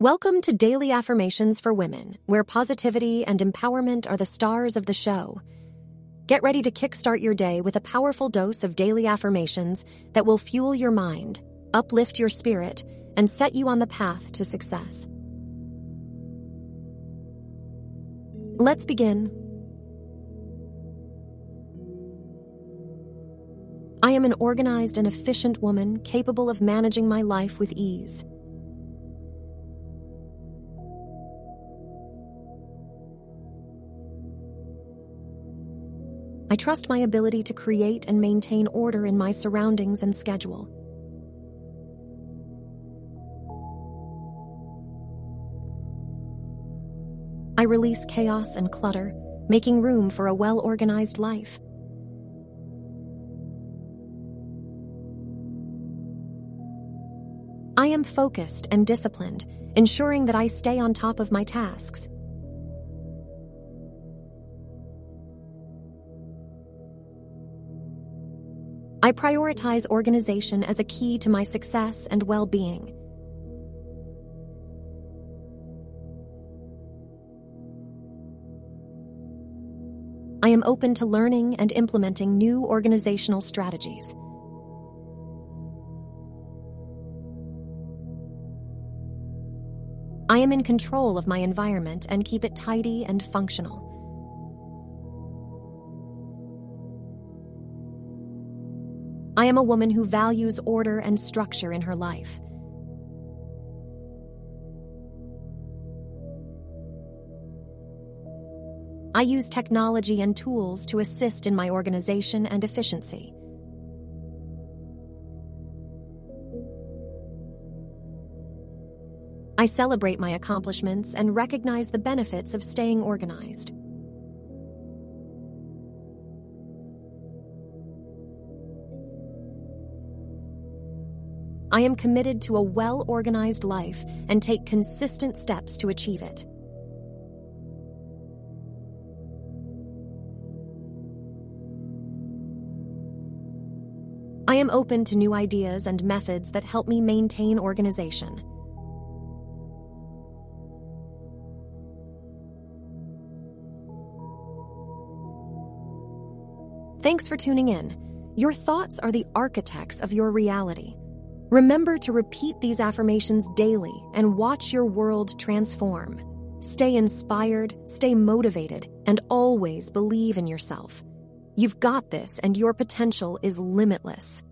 Welcome to Daily Affirmations for Women, where positivity and empowerment are the stars of the show. Get ready to kickstart your day with a powerful dose of daily affirmations that will fuel your mind, uplift your spirit, and set you on the path to success. Let's begin. I am an organized and efficient woman capable of managing my life with ease. I trust my ability to create and maintain order in my surroundings and schedule. I release chaos and clutter, making room for a well organized life. I am focused and disciplined, ensuring that I stay on top of my tasks. I prioritize organization as a key to my success and well being. I am open to learning and implementing new organizational strategies. I am in control of my environment and keep it tidy and functional. I am a woman who values order and structure in her life. I use technology and tools to assist in my organization and efficiency. I celebrate my accomplishments and recognize the benefits of staying organized. I am committed to a well organized life and take consistent steps to achieve it. I am open to new ideas and methods that help me maintain organization. Thanks for tuning in. Your thoughts are the architects of your reality. Remember to repeat these affirmations daily and watch your world transform. Stay inspired, stay motivated, and always believe in yourself. You've got this, and your potential is limitless.